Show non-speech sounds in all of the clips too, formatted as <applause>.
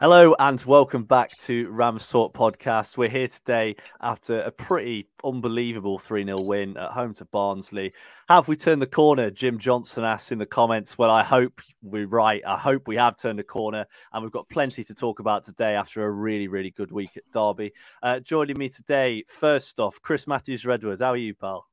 Hello and welcome back to Rams Talk podcast. We're here today after a pretty unbelievable 3 0 win at home to Barnsley. Have we turned the corner? Jim Johnson asks in the comments. Well, I hope we're right. I hope we have turned the corner and we've got plenty to talk about today after a really, really good week at Derby. Uh, joining me today, first off, Chris Matthews Redwood. How are you, pal?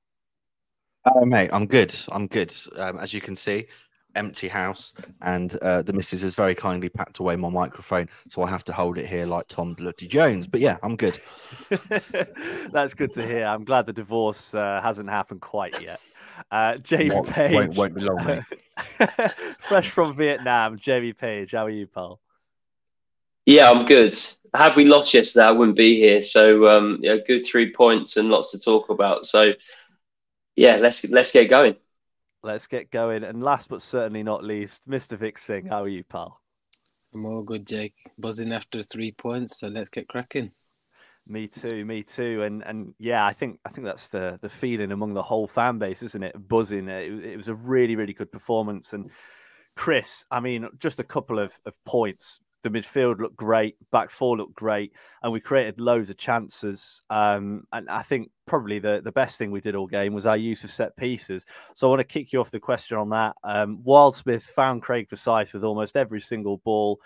Hello, mate. I'm good. I'm good. Um, as you can see, empty house, and uh, the missus has very kindly packed away my microphone, so I have to hold it here like Tom Bloody Jones. But yeah, I'm good. <laughs> That's good to hear. I'm glad the divorce uh, hasn't happened quite yet. Uh, Jamie won't, Page. Won't, won't be long, mate. <laughs> Fresh from Vietnam, Jamie Page. How are you, pal? Yeah, I'm good. Had we lost yesterday, I wouldn't be here. So, um, yeah, good three points and lots to talk about. So, yeah, let's let's get going. Let's get going. And last but certainly not least, Mr. Vik Singh, how are you, pal? I'm all good, Jake. Buzzing after three points, so let's get cracking. Me too, me too, and and yeah, I think I think that's the the feeling among the whole fan base, isn't it? Buzzing. It, it was a really really good performance, and Chris, I mean, just a couple of, of points the midfield looked great, back four looked great, and we created loads of chances. Um, and I think probably the, the best thing we did all game was our use of set pieces. So I want to kick you off the question on that. Um, Wildsmith found Craig Forsyth with almost every single ball.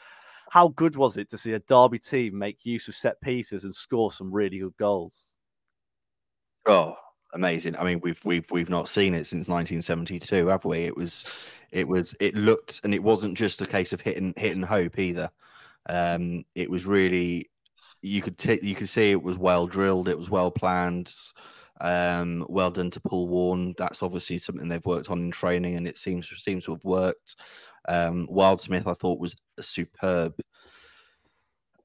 How good was it to see a Derby team make use of set pieces and score some really good goals? Oh, amazing! I mean, we've we've we've not seen it since 1972, have we? It was, it was, it looked, and it wasn't just a case of hitting hitting hope either. Um, it was really you could t- you could see it was well drilled, it was well planned, um, well done to Paul Warne. That's obviously something they've worked on in training, and it seems seems to have worked. Um, Wildsmith, I thought, was superb.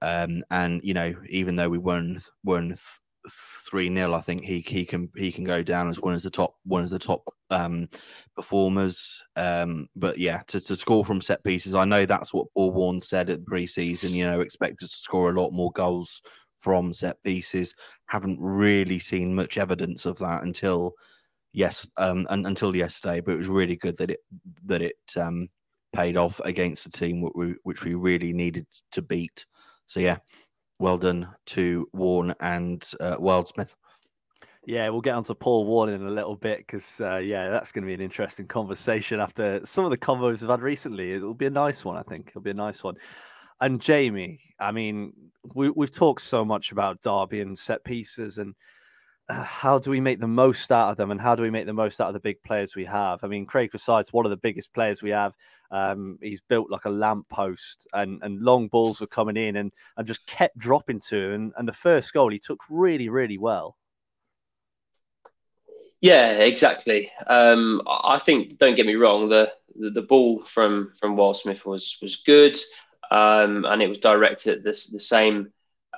Um, and you know, even though we won won three 0 I think he he can he can go down as one of the top one of the top um, performers. Um, but yeah, to, to score from set pieces, I know that's what Paul Warne said at preseason. You know, expect us to score a lot more goals from set pieces. Haven't really seen much evidence of that until yes, um, and, until yesterday. But it was really good that it that it um, paid off against a team which we, which we really needed to beat. So yeah, well done to Warne and uh, Wildsmith. Yeah, we'll get on to Paul Warne in a little bit because, uh, yeah, that's going to be an interesting conversation after some of the convos we've had recently. It'll be a nice one, I think. It'll be a nice one. And Jamie, I mean, we, we've talked so much about Derby and set pieces and how do we make the most out of them and how do we make the most out of the big players we have? I mean, Craig Forsyth's one of the biggest players we have. Um, he's built like a lamppost and, and long balls were coming in and, and just kept dropping to him. And, and the first goal he took really, really well. Yeah, exactly. Um, I think. Don't get me wrong. The, the, the ball from from Wildsmith was was good, um, and it was directed at this the same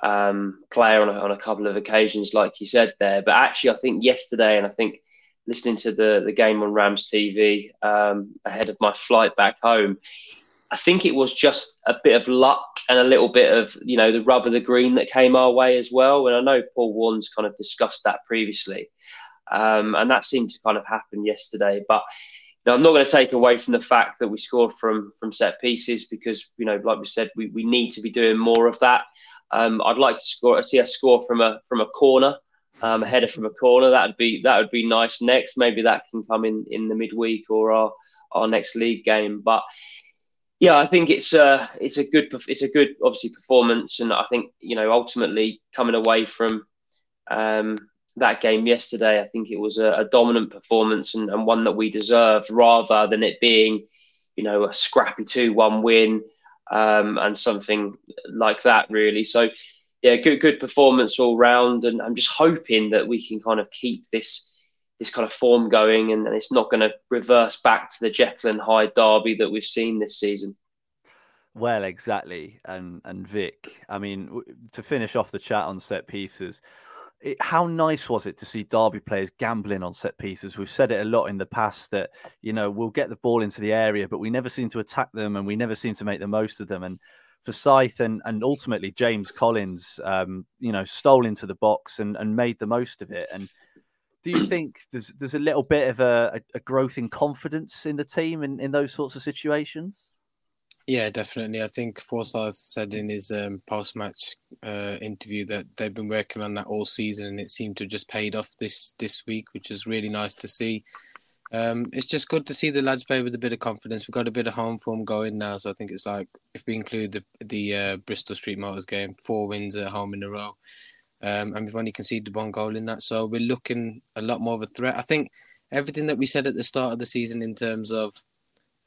um, player on a, on a couple of occasions, like you said there. But actually, I think yesterday, and I think listening to the the game on Rams TV um, ahead of my flight back home, I think it was just a bit of luck and a little bit of you know the rub of the green that came our way as well. And I know Paul Warne's kind of discussed that previously. um, and that seemed to kind of happen yesterday. But know, I'm not going to take away from the fact that we scored from from set pieces because you know, like we said, we, we need to be doing more of that. Um, I'd like to score see us score from a from a corner, um, a header from a corner. That would be that would be nice. Next, maybe that can come in in the midweek or our our next league game. But yeah, I think it's a it's a good it's a good obviously performance, and I think you know ultimately coming away from um, that game yesterday, I think it was a, a dominant performance and, and, one that we deserved, rather than it being you know a scrappy two one win um, and something like that really. So yeah, good good performance all round, and I'm just hoping that we can kind of keep this this kind of form going, and, and it's not going to reverse back to the Jekyll and Hyde derby that we've seen this season. Well, exactly, and and Vik. I mean, to finish off the chat on set pieces, it, how nice was it to see Derby players gambling on set pieces? We've said it a lot in the past that you know we'll get the ball into the area, but we never seem to attack them, and we never seem to make the most of them. And Forsyth and and ultimately James Collins, um, you know, stole into the box and and made the most of it. And do you think there's there's a little bit of a, a growth in confidence in the team in, in those sorts of situations? Yeah, definitely. I think Forsyth said in his um, post-match uh, interview that they've been working on that all season, and it seemed to have just paid off this this week, which is really nice to see. Um, it's just good to see the lads play with a bit of confidence. We've got a bit of home form going now, so I think it's like if we include the the uh, Bristol Street Motors game, four wins at home in a row. Um, and we've only conceded one goal in that, so we're looking a lot more of a threat. I think everything that we said at the start of the season in terms of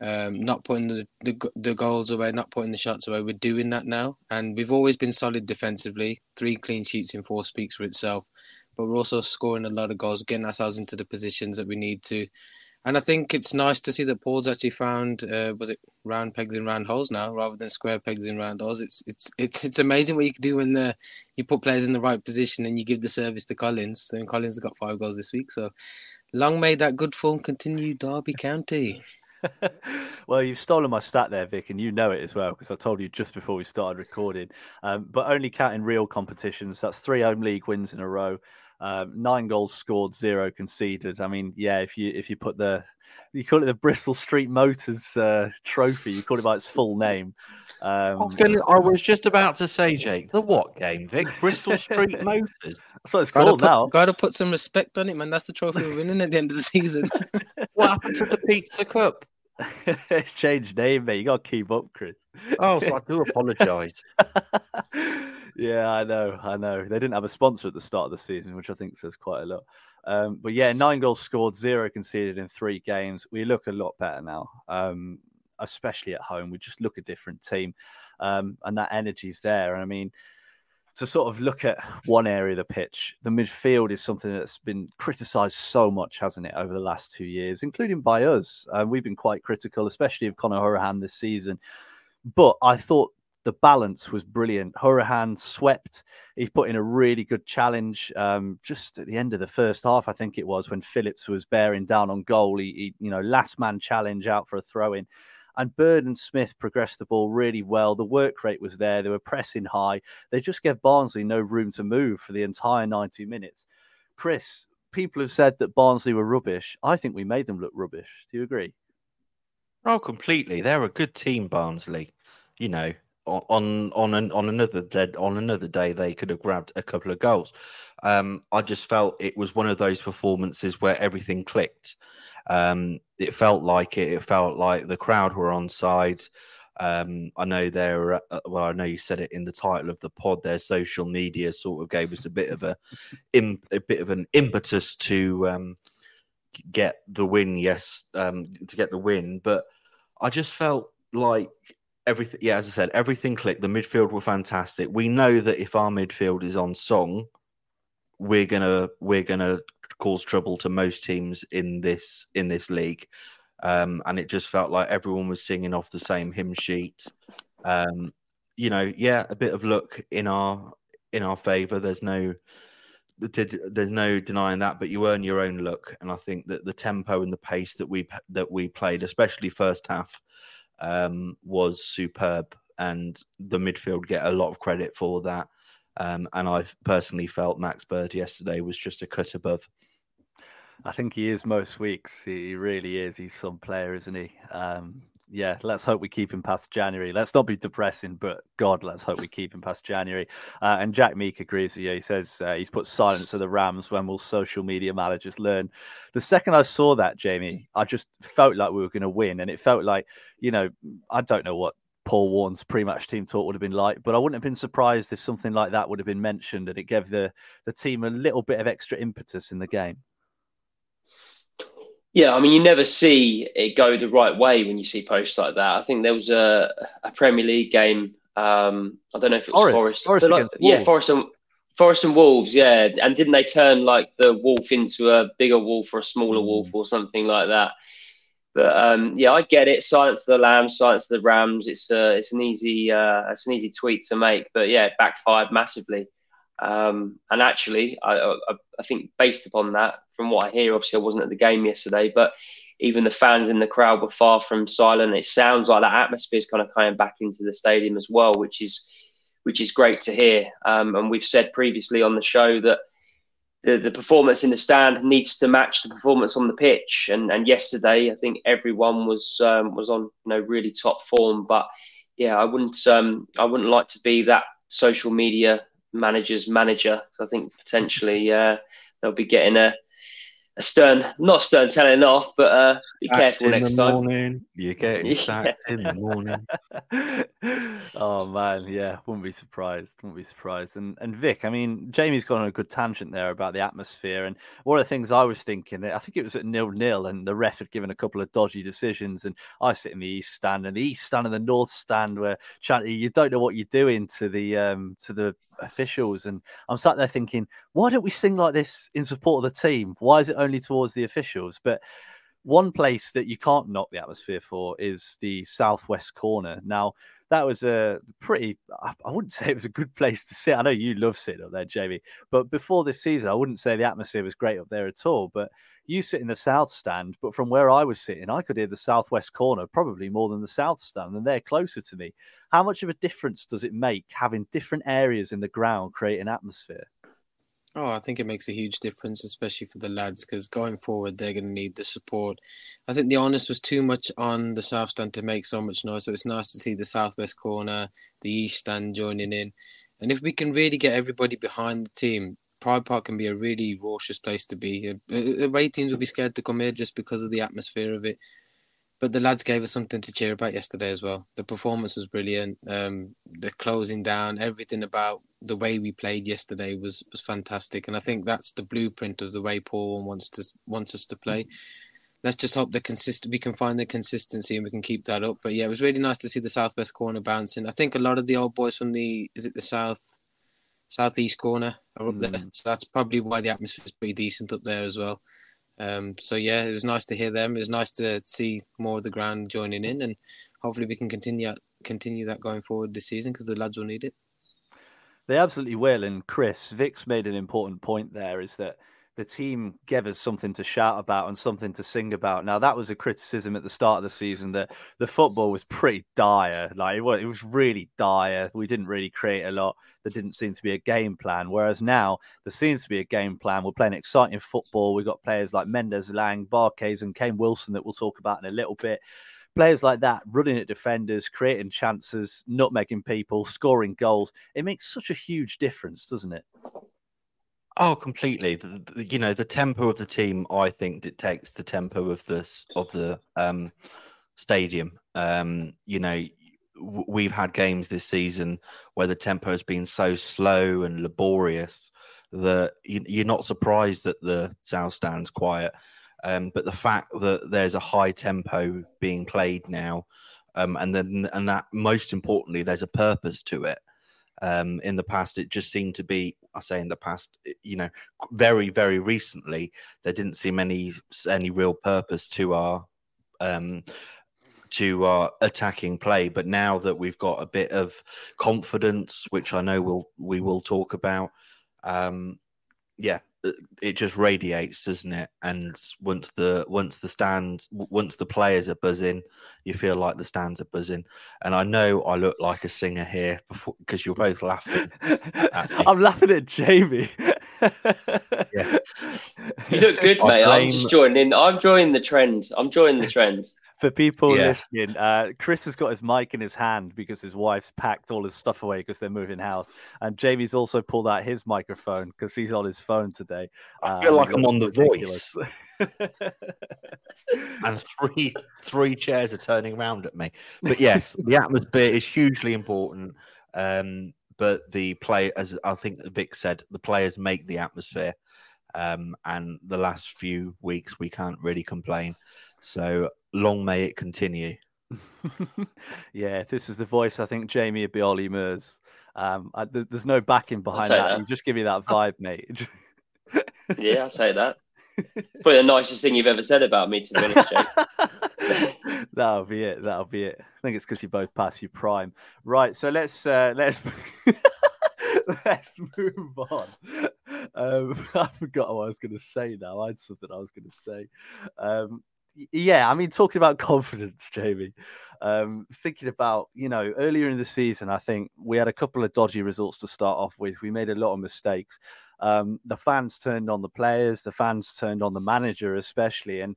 um, not putting the, the, the goals away, not putting the shots away, we're doing that now, and we've always been solid defensively. Three clean sheets in four speaks for itself, but we're also scoring a lot of goals, getting ourselves into the positions that we need to. And I think it's nice to see that Paul's actually found uh, was it round pegs in round holes now rather than square pegs in round holes. It's it's it's it's amazing what you can do when the, you put players in the right position and you give the service to Collins. So Collins has got five goals this week. So long may that good form continue, Derby County. <laughs> well, you've stolen my stat there, Vik, and you know it as well because I told you just before we started recording. Um, but only counting real competitions, that's three home league wins in a row. Um, nine goals scored, zero conceded. I mean, yeah, if you if you put the you call it the Bristol Street Motors uh, Trophy, you call it by its full name. Um, I, was gonna, I, was just about to say, Jake, the what game, Vik? Bristol Street <laughs> Motors. That's what it's gotta called put, now. Got to put some respect on it, man. That's the trophy we're winning at the end of the season. <laughs> what happened to the Pizza Cup? <laughs> it's changed name, mate. You got to keep up, Chris. Oh, so I do apologise. yeah, I know, I know. They didn't have a sponsor at the start of the season, which I think says quite a lot. Um, but yeah, nine goals scored, zero conceded in three games. We look a lot better now, um, especially at home. We just look a different team, um, and that energy's there. And I mean, to sort of look at one area of the pitch, the midfield is something that's been criticised so much, hasn't it, over the last two years, including by us. Uh, we've been quite critical, especially of Conor Hourihane this season. But I thought the balance was brilliant. Hourihane swept. He put in a really good challenge um, just at the end of the first half, I think it was, when Phillips was bearing down on goal. He, he you know, last man challenge out for a throw in. And Bird and Smith progressed the ball really well. The work rate was there. They were pressing high. They just gave Barnsley no room to move for the entire 90 minutes. Chris, people have said that Barnsley were rubbish. I think we made them look rubbish. Do you agree? Oh, completely. They're a good team, Barnsley. You know, on on an, on another day, on another day they could have grabbed a couple of goals. Um, I just felt it was one of those performances where everything clicked. Um, it felt like it. It felt like the crowd were on side. Um, I know they're uh, well. I know you said it in the title of the pod. Their social media sort of gave us a bit of a, a bit of an impetus to um, get the win. Yes, um, to get the win. But I just felt like everything. Yeah, as I said, everything clicked. The midfield were fantastic. We know that if our midfield is on song, we're gonna we're gonna cause trouble to most teams in this in this league. Um, and it just felt like everyone was singing off the same hymn sheet. Um, you know, yeah, a bit of luck in our in our favour. There's no there's no denying that, but you earn your own luck. And I think that the tempo and the pace that we that we played, especially first half, um, was superb. And the midfield get a lot of credit for that. Um, and I personally felt Max Bird yesterday was just a cut above. I think he is most weeks. He really is. He's some player, isn't he? Um, yeah, let's hope we keep him past January. Let's not be depressing, but God, let's hope we keep him past January. Uh, and Jack Meek agrees with you. He says uh, he's put silence to the Rams. When will social media managers learn? The second I saw that, Jamie, I just felt like we were going to win, and it felt like you know I don't know what Paul Warne's pre-match team talk would have been like, but I wouldn't have been surprised if something like that would have been mentioned, and it gave the the team a little bit of extra impetus in the game. Yeah, I mean, you never see it go the right way when you see posts like that. I think there was a, a Premier League game. Um, I don't know if it was Forest. Forest, like, yeah, Forest and Forest and Wolves. Yeah, and didn't they turn like the wolf into a bigger wolf or a smaller mm. wolf or something like that? But um, yeah, I get it. Silence the lambs, silence the rams. It's uh, it's an easy uh, it's an easy tweet to make, but yeah, it backfired massively. Um, and actually, I, I, I, think based upon that, from what I hear, obviously I wasn't at the game yesterday, but even the fans in the crowd were far from silent. It sounds like that atmosphere is kind of coming back into the stadium as well, which is which is great to hear. Um, and we've said previously on the show that the, the performance in the stand needs to match the performance on the pitch. And and yesterday, I think everyone was um, was on you know really top form. But yeah, I wouldn't um, I wouldn't like to be that social media manager's manager. I think potentially uh, they'll be getting a, a stern, not stern telling off, but uh, be careful next time. Morning. You're getting sacked in the morning. <laughs> oh man, yeah, wouldn't be surprised. Wouldn't be surprised. And and Vik, I mean, Jamie's gone on a good tangent there about the atmosphere. And one of the things I was thinking, I think it was at nil nil, and the ref had given a couple of dodgy decisions. And I sit in the east stand, and the east stand and the north stand, where you don't know what you're doing to the um to the officials. And I'm sat there thinking, why don't we sing like this in support of the team? Why is it only towards the officials? But one place that you can't knock the atmosphere for is the southwest corner. Now, that was a pretty, I wouldn't <laughs> say it was a good place to sit. I know you love sitting up there, Jamie, but before this season, I wouldn't say the atmosphere was great up there at all. But you sit in the south stand, but from where I was sitting, I could hear the southwest corner probably more than the south stand, and they're closer to me. How much of a difference does it make having different areas in the ground create an atmosphere? Oh, I think it makes a huge difference, especially for the lads, because going forward they're going to need the support. I think the onus was too much on the south stand to make so much noise, so it's nice to see the southwest corner, the east stand joining in, and if we can really get everybody behind the team, Pride Park can be a really raucous place to be. Uh, uh, uh, the away teams will be scared to come here just because of the atmosphere of it. But the lads gave us something to cheer about yesterday as well. The performance was brilliant. Um, the closing down, everything about the way we played yesterday was, was fantastic. And I think that's the blueprint of the way Paul wants to wants us to play. Let's just hope the consistent we can find the consistency and we can keep that up. But yeah, it was really nice to see the southwest corner bouncing. I think a lot of the old boys from the is it the south southeast corner are up mm. there. So that's probably why the atmosphere is pretty decent up there as well. Um, so yeah, it was nice to hear them. It was nice to see more of the ground joining in, and hopefully we can continue continue that going forward this season because the lads will need it. They absolutely will. And Chris Vik's made an important point there: is that the team gave us something to shout about and something to sing about. Now that was a criticism at the start of the season that the football was pretty dire. Like it was, it was really dire. We didn't really create a lot. There didn't seem to be a game plan. Whereas now there seems to be a game plan. We're playing exciting football. We've got players like Mendez, Laing, Barkhuizen, and Kane Wilson that we'll talk about in a little bit. Players like that running at defenders, creating chances, nutmegging people, scoring goals. It makes such a huge difference, doesn't it? Oh, completely. The, the, you know, the tempo of the team, I think, dictates the tempo of this of the um, stadium. Um, you know, we've had games this season where the tempo has been so slow and laborious that you, you're not surprised that the south stands quiet. Um, but the fact that there's a high tempo being played now, um, and then and that most importantly, there's a purpose to it. Um, in the past, it just seemed to be, I say in the past, you know, very, very recently, there didn't seem any any real purpose to our um, to our attacking play. But now that we've got a bit of confidence, which I know we'll we will talk about, um, yeah, it just radiates, doesn't it? And once the once the stands, once the players are buzzing, you feel like the stands are buzzing. And I know I look like a singer here because you're both laughing. <laughs> I'm laughing at Jamie. yeah. You look good, mate. Blame... I'm just joining in. I'm joining the trend. I'm joining the trend for people yeah. listening, uh, Chris has got his mic in his hand because his wife's packed all his stuff away because they're moving house, and Jamie's also pulled out his microphone because he's on his phone today. I feel uh, like I'm on the ridiculous. voice. and three three chairs are turning around at me. But yes, the atmosphere is hugely important. Um, but the play, as I think Vic said, the players make the atmosphere. Um, and the last few weeks we can't really complain. So long may it continue. <laughs> yeah, this is the voice I think Jamie Bioli Mers. Um, I, there's no backing behind that. that. You just give me that vibe, mate. <laughs> yeah, I'll say that. <laughs> Probably the nicest thing you've ever said about me, to be honest, Jake. That'll be it. That'll be it. I think it's because you both pass your prime. Right. So let's uh, let's let's move on. Um, I forgot what I was going to say now. I had something I was going to say. Um, yeah, I mean, talking about <laughs> confidence, Jamie, um, thinking about, you know, earlier in the season, I think we had a couple of dodgy results to start off with. We made a lot of mistakes. Um, the fans turned on the players, the fans turned on the manager, especially. And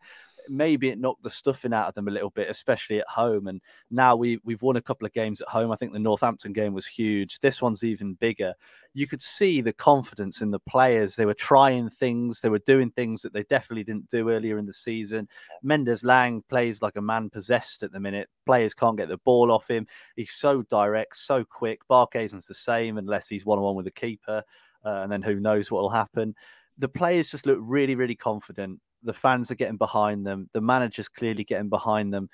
maybe it knocked the stuffing out of them a little bit, especially at home. And now we we've won a couple of games at home. I think the Northampton game was huge. This one's even bigger. You could see the confidence in the players. They were trying things. They were doing things that they definitely didn't do earlier in the season. Mendez-Laing plays like a man possessed at the minute. Players can't get the ball off him. He's so direct, so quick. Barkhuizen's the same unless he's one on one with the keeper. Uh, and then who knows what will happen. The players just look really, really confident the fans are getting behind them. The manager's clearly getting behind them.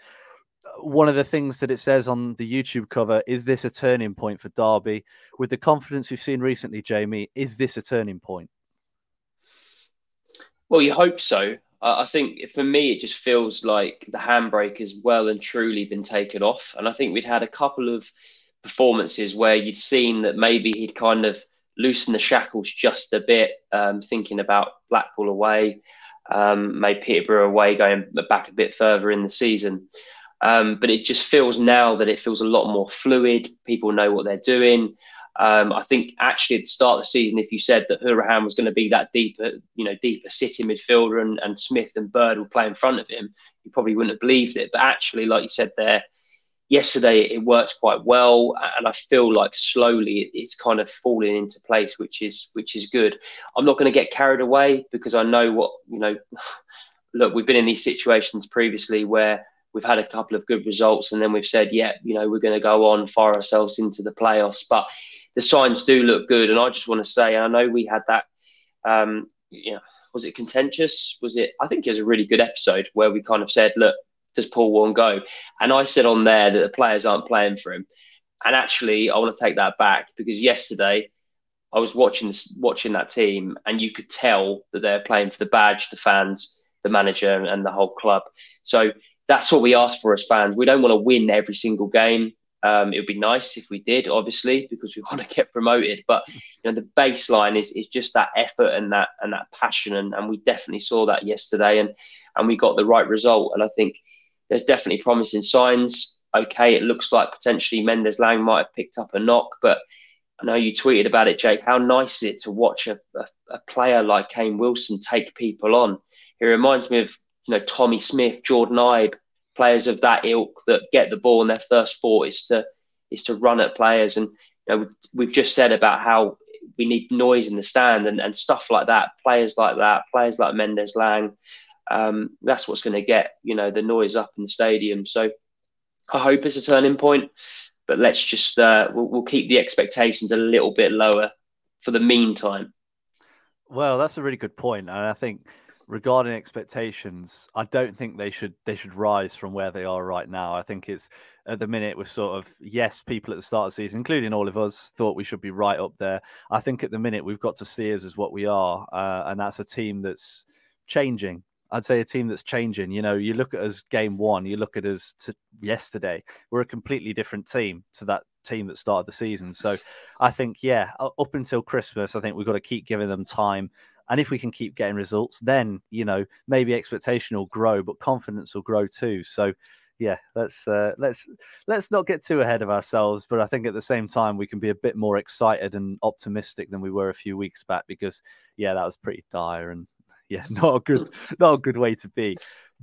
One of the things that it says on the YouTube cover is this a turning point for Derby? With the confidence we've seen recently, Jamie, is this a turning point? Well, you hope so. I think for me, it just feels like the handbrake has well and truly been taken off. And I think we'd had a couple of performances where you'd seen that maybe he'd kind of loosened the shackles just a bit, um, thinking about Blackpool away um, made Peterborough away going back a bit further in the season. Um, but it just feels now that it feels a lot more fluid. People know what they're doing. Um, I think actually at the start of the season, if you said that Hourihane was going to be that deeper, you know, deeper city midfielder and, and Smith and Bird will play in front of him, you probably wouldn't have believed it. But actually, like you said there, yesterday it worked quite well and i feel like slowly it's kind of falling into place which is which is good. I'm not going to get carried away because i know what you know <laughs> look we've been in these situations previously where we've had a couple of good results and then we've said yeah you know we're going to go on fire ourselves into the playoffs. But the signs do look good and i just want to say i know we had that um you know was it contentious? Was it i think it was a really good episode where we kind of said look does Paul Warne go? And I said on there that the players aren't playing for him. And actually, I want to take that back because yesterday I was watching watching that team, and you could tell that they're playing for the badge, the fans, the manager, and the whole club. So that's what we ask for as fans. We don't want to win every single game. Um, it would be nice if we did, obviously, because we <laughs> want to get promoted. But you know, the baseline is is just that effort and that and that passion, and, and we definitely saw that yesterday, and and we got the right result. And I think there's definitely promising signs. Okay, it looks like potentially Mendez-Laing might have picked up a knock, but I know you tweeted about it, Jake. How nice is it to watch a, a, a player like Kane Wilson take people on? He reminds me of you know Tommy Smith, Jordan Ibe, players of that ilk that get the ball and their first thought is to is to run at players. And you know, we've, we've just said about how we need noise in the stand and, and stuff like that. Players like that, players like Mendez-Laing, um, that's what's going to get you know the noise up in the stadium. So I hope it's a turning point, but let's just uh, we'll, we'll keep the expectations a little bit lower for the meantime. Well, that's a really good point, and I think regarding expectations, I don't think they should they should rise from where they are right now. I think it's at the minute we're sort of yes, people at the start of the season, including all of us, thought we should be right up there. I think at the minute we've got to see us as what we are, uh, and that's a team that's changing. I'd say a team that's changing. You know, you look at us game one, you look at us yesterday. We're a completely different team to that team that started the season. So I think, yeah, up until Christmas, I think we've got to keep giving them time. And if we can keep getting results, then you know maybe expectation will grow, but confidence will grow too. So yeah, let's uh, let's let's not get too ahead of ourselves. But I think at the same time we can be a bit more excited and optimistic than we were a few weeks back because yeah, that was pretty dire and <laughs> yeah, not a good not a good way to be.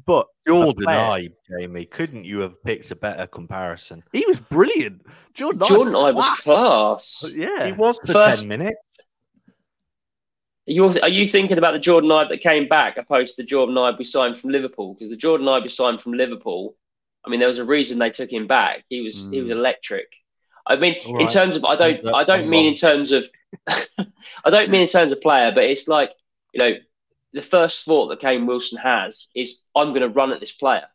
But Jordan Ibe, Jamie, couldn't you have picked a better comparison? He was brilliant. Jordan, Jordan Ibe was class. Yeah, He was for First- ten minutes. You're, you thinking about the Jordan Ibe that came back opposed to the Jordan Ibe we signed from Liverpool? Because the Jordan Ibe we signed from Liverpool, I mean, there was a reason they took him back. He was he was mm. electric. I mean, All in right. terms of I don't I'm- I don't I'm mean wrong. in terms of <laughs> I don't mean in terms of player, but it's like you know the first thought that Kane Wilson has is I'm going to run at this player.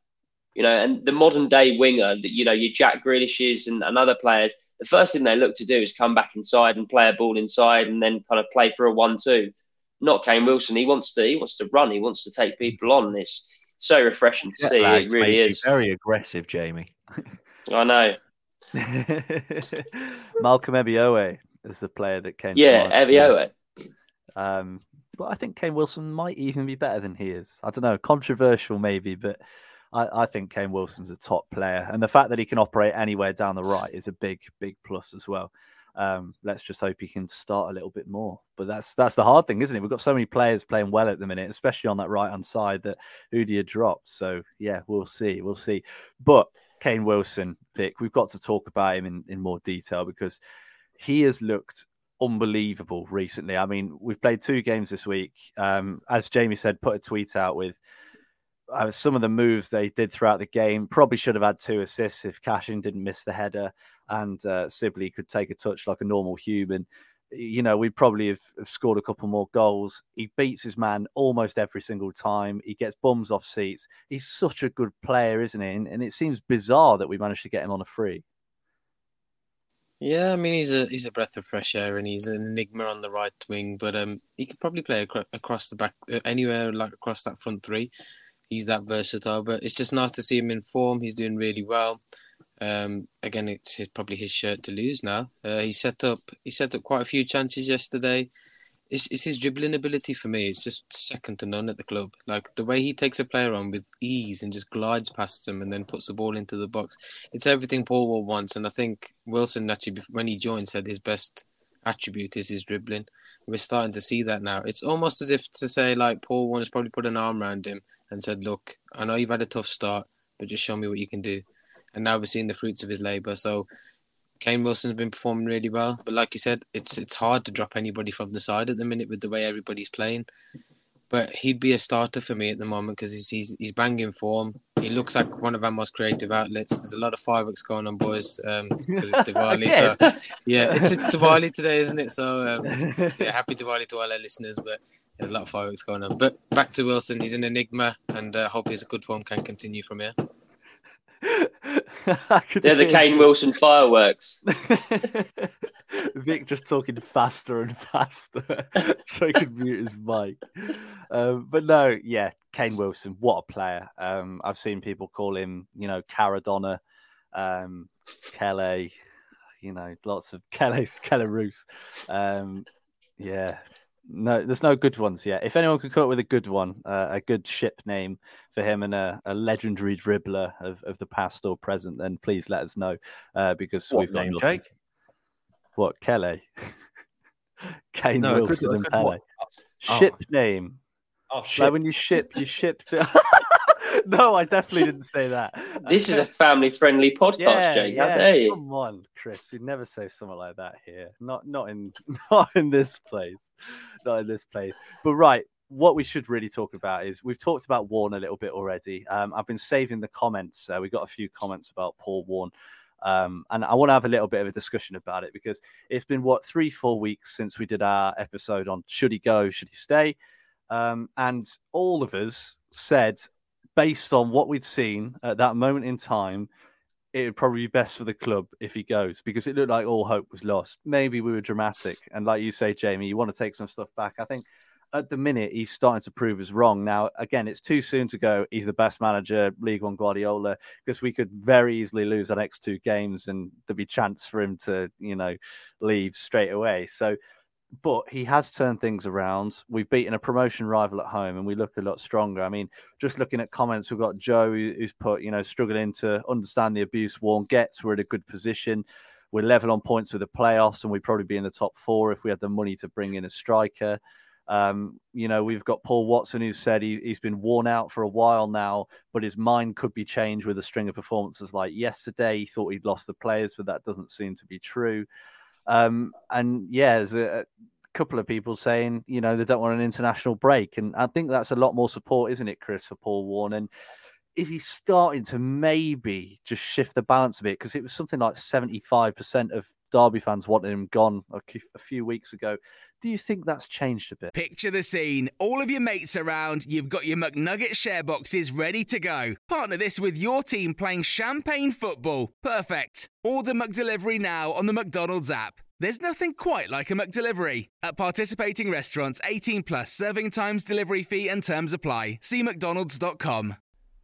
You know, and the modern day winger that you know your Jack Grealishes and, and other players, the first thing they look to do is come back inside and play a ball inside and then kind of play for a one-two. Not Kane Wilson. He wants to he wants to run. He wants to take people on. It's so refreshing to Jet see. It really is. very aggressive, Jamie. <laughs> I know. <laughs> Malcolm Ebiowei is the player that came. Yeah. Ebiowei. Um, but I think Kane Wilson might even be better than he is. I don't know, controversial maybe, but I, I think Kane Wilson's a top player, and the fact that he can operate anywhere down the right is a big, big plus as well. Um, let's just hope he can start a little bit more. But that's that's the hard thing, isn't it? We've got so many players playing well at the minute, especially on that right hand side that Udia dropped. So yeah, we'll see, we'll see. But Kane Wilson, Vik, we've got to talk about him in, in more detail because he has looked unbelievable recently. I mean, we've played two games this week. Um, as Jamie said, put a tweet out with uh, some of the moves they did throughout the game. Probably should have had two assists if Cashin didn't miss the header and uh, Sibley could take a touch like a normal human. You know, we'd probably have, have scored a couple more goals. He beats his man almost every single time. He gets bums off seats. He's such a good player, isn't he? And, and it seems bizarre that we managed to get him on a free. Yeah, I mean he's a he's a breath of fresh air and he's an enigma on the right wing, but um he could probably play acro- across the back uh, anywhere like across that front three. He's that versatile, but it's just nice to see him in form. He's doing really well. Um, again, it's his, probably his shirt to lose now. Uh, he set up he set up quite a few chances yesterday. It's, it's his dribbling ability for me. It's just second to none at the club. Like the way he takes a player on with ease and just glides past them and then puts the ball into the box. It's everything Paul Warne wants. And I think Wilson actually, when he joined, said his best attribute is his dribbling. We're starting to see that now. It's almost as if to say like Paul has probably put an arm around him and said, "Look, I know you've had a tough start, but just show me what you can do." And now we're seeing the fruits of his labour. So Kane Wilson's been performing really well, but like you said, it's it's hard to drop anybody from the side at the minute with the way everybody's playing. But he'd be a starter for me at the moment because he's, he's he's banging form. He looks like one of our most creative outlets. There's a lot of fireworks going on, boys, because it's <laughs> Diwali. So yeah, it's it's Diwali today, isn't it? So um, <laughs> yeah, happy Diwali to all our listeners. But there's a lot of fireworks going on. But back to Wilson, he's an enigma, and uh, hope his good form can continue from here. <laughs> They're the Kane Wilson fireworks. <laughs> Vik just talking faster and faster <laughs> so he could mute his mic. Um, but no, yeah, Kane Wilson, what a player. Um, I've seen people call him, you know, Caradonna, um, Kelly, you know, lots of Kelly's Kellerus. Um, yeah, no, there's no good ones yet. If anyone could come up with a good one, uh, a good ship name for him and a, a legendary dribbler of, of the past or present, then please let us know uh, because What we've got name, nothing. Jake? What Kelly? <laughs> Kane No, Wilson and Pele. Oh. Ship name. Oh Like shit! when you ship, you ship to. <laughs> <laughs> <laughs> no, I definitely didn't say that. This is a <laughs> family-friendly podcast, yeah, Jake. yeah. Dare you? Come on, Chris. You'd never say something like that here. Not, not in, <laughs> not in this place. Not in this place. But right, what we should really talk about is we've talked about Warne a little bit already. Um, I've been saving the comments. Uh, we got a few comments about Paul Warne. Um, and I want to have a little bit of a discussion about it because it's been what three, four weeks since we did our episode on should he go, should he stay, um, and all of us said, based on what we'd seen at that moment in time, it would probably be best for the club if he goes because it looked like all hope was lost. Maybe we were dramatic, and like you say, Jamie, you want to take some stuff back. I think at the minute he's starting to prove us wrong. Now, again, it's too soon to go. He's the best manager, League One Guardiola, because we could very easily lose our next two games, and there'd be chance for him to, you know, leave straight away. So but he has turned things around. We've beaten a promotion rival at home, and we look a lot stronger. I mean, just looking at comments, we've got Joe who's put, you know, struggling to understand the abuse Warne gets. We're in a good position. We're level on points with the playoffs, and we'd probably be in the top four if we had the money to bring in a striker. Um, you know, we've got Paul Watson who said he, has been worn out for a while now, but his mind could be changed with a string of performances like yesterday. He thought he'd lost the players, but that doesn't seem to be true. Um, and yeah, there's a, a, couple of people saying, you know, they don't want an international break. And I think that's a lot more support, isn't it, Chris, for Paul Warne? And if he's starting to maybe just shift the balance a bit, because it was something like 75% of Derby fans wanted him gone a, a few weeks ago. Do you think that's changed a bit? Picture the scene. All of your mates around, you've got your McNugget share boxes ready to go. Partner this with your team playing champagne football. Perfect. Order McDelivery now on the McDonald's app. There's nothing quite like a McDelivery. At participating restaurants, 18 plus serving times, delivery fee, and terms apply. See McDonald's.com.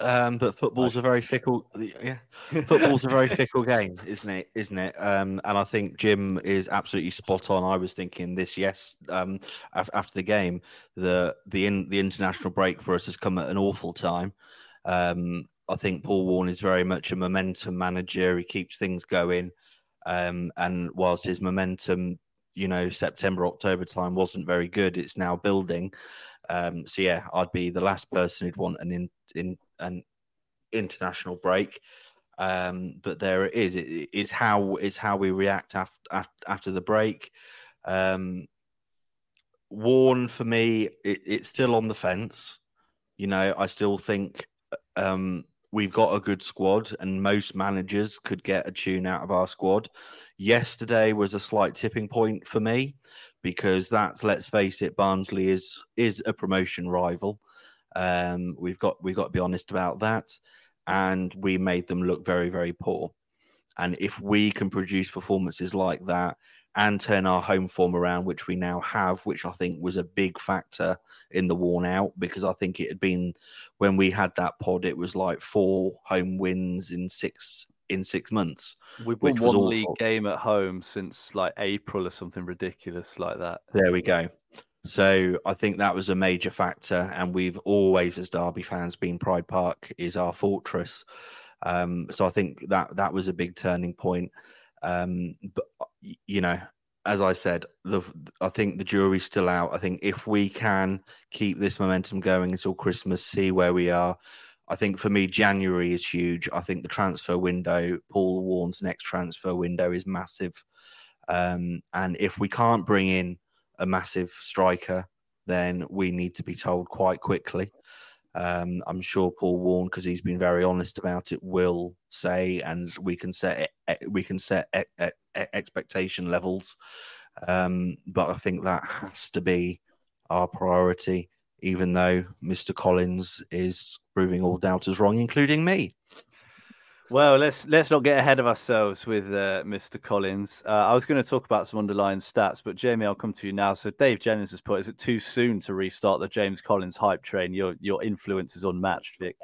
Um, but football's a very fickle, yeah. <laughs> Football's a very fickle game, isn't it? Isn't it? Um, and I think Jim is absolutely spot on. I was thinking this, yes, um, after the game, the the in, the international break for us has come at an awful time. Um, I think Paul Warne is very much a momentum manager. He keeps things going. Um, and whilst his momentum, you know, September, October time wasn't very good, it's now building. Um, so yeah, I'd be the last person who'd want an in, in an international break. Um, but there it is. It, it's how it's how we react after after, after the break. Um, Warne for me, it, it's still on the fence. You know, I still think um, we've got a good squad, and most managers could get a tune out of our squad. Yesterday was a slight tipping point for me because that's let's face it, Barnsley is is a promotion rival. Um, we've got we've got to be honest about that, and we made them look very very poor. And if we can produce performances like that and turn our home form around, which we now have, which I think was a big factor in the worn out because I think it had been when we had that pod, it was like four home wins in six in six months. We've won one awful. league game at home since like April or something ridiculous like that. There we go. So I think that was a major factor, and we've always, as Derby fans, been Pride Park is our fortress. Um, so I think that that was a big turning point. Um, but you know, as I said, the I think the jury's still out. I think if we can keep this momentum going until Christmas, see where we are. I think for me, January is huge. I think the transfer window, Paul Warne's next transfer window is massive. Um, and if we can't bring in a massive striker, then we need to be told quite quickly. Um, I'm sure Paul Warne, because he's been very honest about it, will say, and we can set we can set expectation levels. Um, but I think that has to be our priority, even though Mr. Collins is proving all doubters wrong, including me. Well, let's let's not get ahead of ourselves with uh, Mr. Collins. Uh, I was going to talk about some underlying stats, but Jamie, I'll come to you now. So Dave Jennings has put: Is it too soon to restart the James Collins hype train? Your your influence is unmatched, Vik.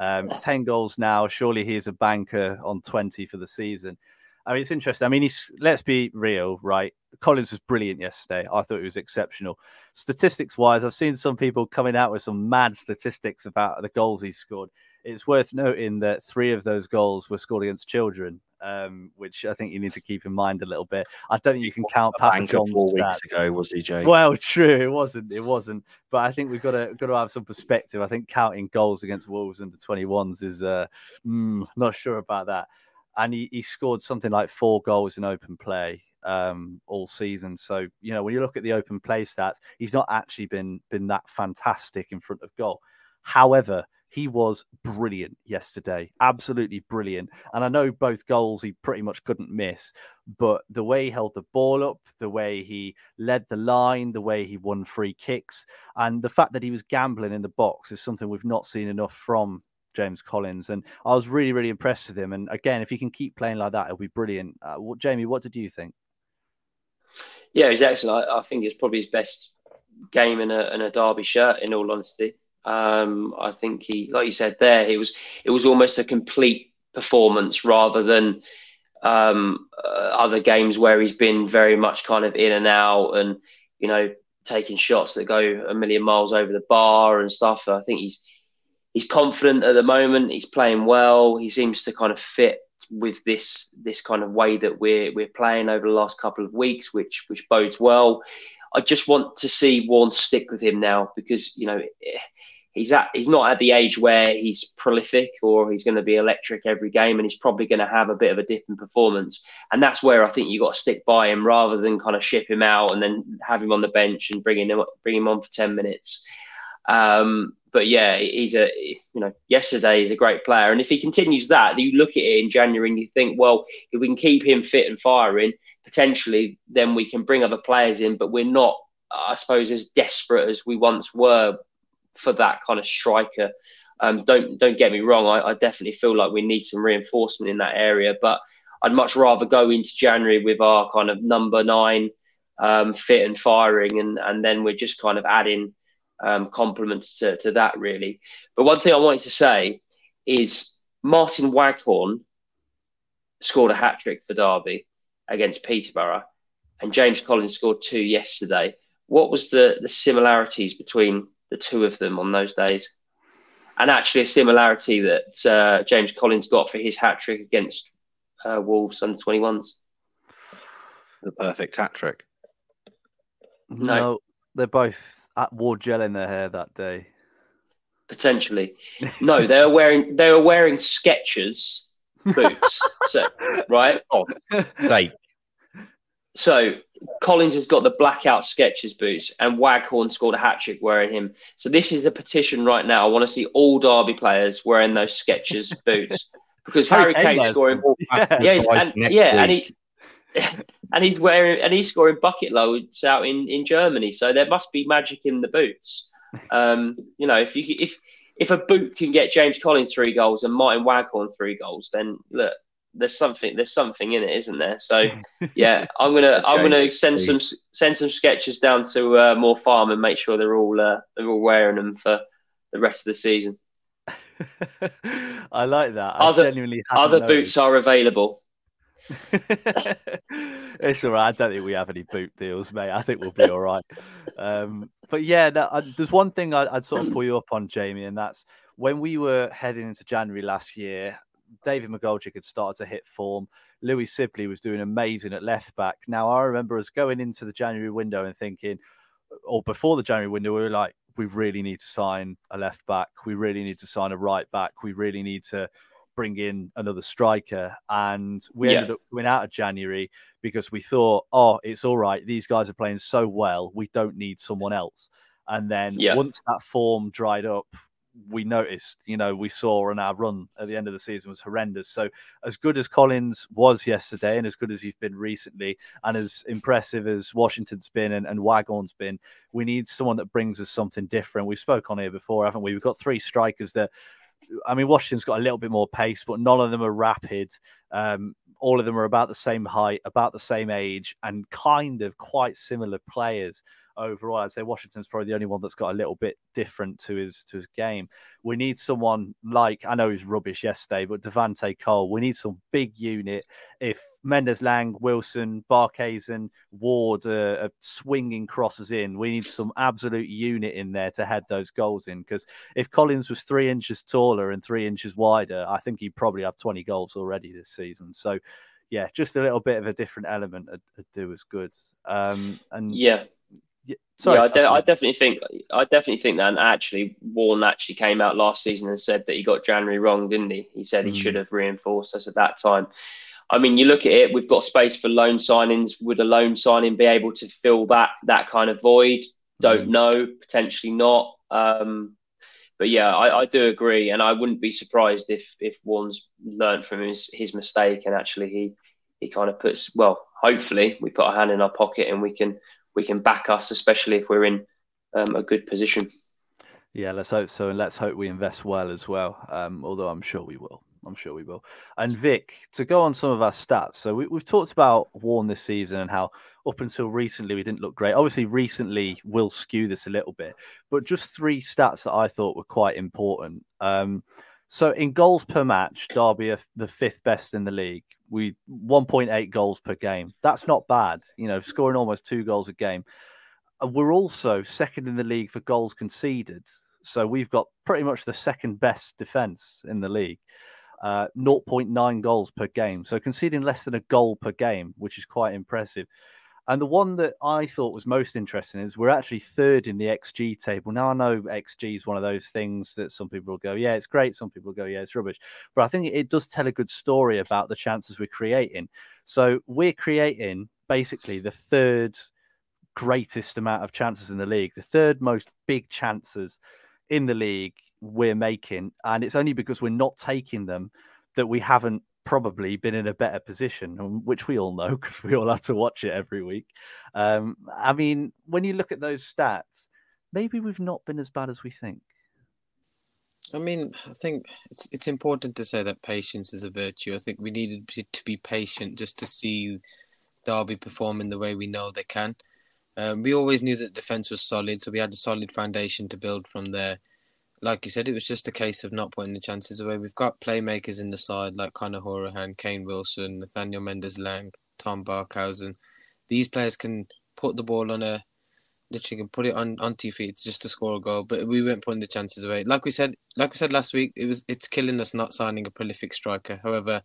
Um, Ten goals now. Surely he is a banker on twenty for the season. I mean, it's interesting. I mean, he's let's be real, right? Collins was brilliant yesterday. I thought he was exceptional. Statistics wise, I've seen some people coming out with some mad statistics about the goals he scored it's worth noting that three of those goals were scored against children, um, which I think you need to keep in mind a little bit. I don't think you can count Papa John's four stats. weeks ago, was he, Jay? Well, true, it wasn't. It wasn't. But I think we've got to got to have some perspective. I think counting goals against Wolves under twenty ones is uh, mm, not sure about that. And he, he scored something like four goals in open play. um, all season. So you know when you look at the open play stats, he's not actually been been that fantastic in front of goal. However, he was brilliant yesterday, absolutely brilliant. And I know both goals he pretty much couldn't miss, but the way he held the ball up, the way he led the line, the way he won free kicks, and the fact that he was gambling in the box is something we've not seen enough from James Collins. And I was really, really impressed with him. And again, if he can keep playing like that, it'll be brilliant. Uh, what, Jamie, what did you think? Yeah, he's excellent. I, I think it's probably his best game in a, in a Derby shirt, in all honesty. Um, I think he, like you said there, he was it was almost a complete performance rather than um, uh, other games where he's been very much kind of in and out and you know taking shots that go a million miles over the bar and stuff. I think he's he's confident at the moment. He's playing well. He seems to kind of fit with this this kind of way that we're we're playing over the last couple of weeks, which which bodes well. I just want to see Warne stick with him now because you know he's at he's not at the age where he's prolific or he's going to be electric every game, and he's probably going to have a bit of a dip in performance. And that's where I think you've got to stick by him rather than kind of ship him out and then have him on the bench and bring him bring him on for ten minutes. Um, but yeah, he's a you know yesterday he's a great player, and if he continues that, you look at it in January and you think, well, if we can keep him fit and firing, potentially then we can bring other players in. But we're not, I suppose, as desperate as we once were for that kind of striker. Um, don't don't get me wrong, I, I definitely feel like we need some reinforcement in that area, but I'd much rather go into January with our kind of number nine um, fit and firing, and and then we're just kind of adding um, compliments to, to that really. But one thing I wanted to say is Martyn Waghorn scored a hat trick for Derby against Peterborough, and James Collins scored two yesterday. What was the the similarities between the two of them on those days? And actually, a similarity that uh, James Collins got for his hat trick against uh, Wolves under 21s. The perfect hat trick. No, no they're both at wore gel in their hair that day. Potentially, no. They were wearing they were wearing Skechers <laughs> boots. so right, oh, they. So Collins has got the blackout Skechers boots, and Waghorn scored a hat trick wearing him. So this is a petition right now. I want to see all Derby players wearing those Skechers <laughs> boots because Harry Kane scoring. <laughs> Yeah, yeah, and, yeah, and he <laughs> and he's wearing and he's scoring bucket loads out in, in Germany. So there must be magic in the boots. Um, you know, if you if if a boot can get James Collins three goals and Martyn Waghorn three goals, then look, there's something there's something in it, isn't there? So <laughs> yeah, I'm gonna I'm gonna send some send some Skechers down to uh, Farm and make sure they're all uh, they're all wearing them for the rest of the season. <laughs> I like that. I other other boots are available. <laughs> it's all right. I don't think we have any boot deals, mate. I think we'll be all right. Um, but yeah, no, I, there's one thing I, would sort of pull you up on, Jamie, and that's when we were heading into January last year. David McGoldrick had started to hit form. Louie Sibley was doing amazing at left back. Now I remember us going into the January window and thinking, or before the January window, we were like, we really need to sign a left back. We really need to sign a right back. We really need to bring in another striker. And we yeah. ended up going out of January because we thought, oh, it's all right. These guys are playing so well. We don't need someone else. And then yeah. once that form dried up, we noticed, you know, we saw on our run at the end of the season was horrendous. So, as good as Collins was yesterday, and as good as he's been recently, and as impressive as Washington's been and, and Waghorn's been, we need someone that brings us something different. We spoke on here before, haven't we? We've got three strikers that I mean, Washington's got a little bit more pace, but none of them are rapid. Um, all of them are about the same height, about the same age, and kind of quite similar players overall. I'd say Washington's probably the only one that's got a little bit different to his to his game. We need someone like I know he's rubbish yesterday, but Devante Cole. We need some big unit. If Mendez-Laing, Wilson, Barkhuizen, Ward are, are swinging crosses in, we need some absolute unit in there to head those goals in. Because if Collins was three inches taller and three inches wider, I think he'd probably have 20 goals already this season. So yeah, just a little bit of a different element would, do as good. Um, and yeah, sorry. Yeah, I, de- I, definitely think I definitely think that. And actually, Warne actually came out last season and said that he got January wrong, didn't he? He said he mm. should have reinforced us at that time. I mean, you look at it, we've got space for loan signings. Would a loan signing be able to fill that that kind of void? Don't know. Potentially not. Um, but yeah, I, I, do agree, and I wouldn't be surprised if if Warne's learned from his his mistake and actually he he kind of puts well. Hopefully, we put our hand in our pocket and we can we can back us, especially if we're in um, a good position. Yeah, let's hope so, and let's hope we invest well as well. Um, although I'm sure we will. I'm sure we will. And Vik, to go on some of our stats. So we, have talked about Warne this season and how up until recently we didn't look great. Obviously, recently will skew this a little bit, but just three stats that I thought were quite important. Um, so in goals per match, Derby are the fifth best in the league. We 1.8 goals per game. That's not bad. You know, scoring almost two goals a game. We're also second in the league for goals conceded. So we've got pretty much the second best defense in the league uh, 0.9 goals per game. So conceding less than a goal per game, which is quite impressive. And the one that I thought was most interesting is we're actually third in the XG table. Now, I know XG is one of those things that some people will go, yeah, it's great. Some people go, yeah, it's rubbish. But I think it does tell a good story about the chances we're creating. So we're creating basically the third greatest amount of chances in the league, the third most big chances in the league we're making, and it's only because we're not taking them that we haven't probably been in a better position, which we all know because we all have to watch it every week. Um, I mean, when you look at those stats, maybe we've not been as bad as we think. I mean, I think it's it's important to say that patience is a virtue. I think we needed to be patient just to see Derby performing the way we know they can. Um, we always knew that defense was solid, so we had a solid foundation to build from there like you said, it was just a case of not putting the chances away. We've got playmakers in the side like Conor Hourihane, Kane Wilson, Nathaniel Mendez-Laing, Tom Barkhuizen. These players can put the ball on a literally can put it on on two feet just to score a goal. But we weren't putting the chances away. Like we said, like we said last week, it was it's killing us not signing a prolific striker. However,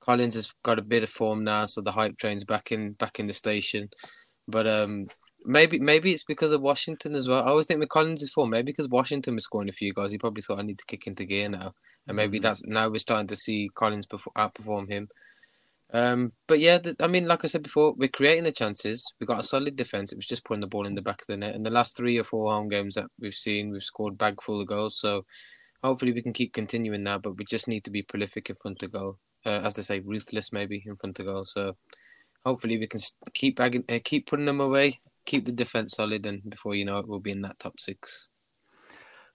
Collins has got a bit of form now, so the hype train's back in back in the station. But um, Maybe maybe it's because of Washington as well. I always think McCollins is for maybe because Washington was scoring a few goals. He probably thought I need to kick into gear now, and maybe mm-hmm. that's now we're starting to see Collins outperform him. Um, but yeah, the, I mean, like I said before, we're creating the chances. We've got a solid defense. It was just putting the ball in the back of the net. And the last three or four home games that we've seen, we've scored bag full of goals. So hopefully we can keep continuing that. But we just need to be prolific in front of goal, uh, as they say, ruthless maybe in front of goal. So hopefully we can keep bagging, uh, keep putting them away keep the defense solid, and before you know it, we'll be in that top six.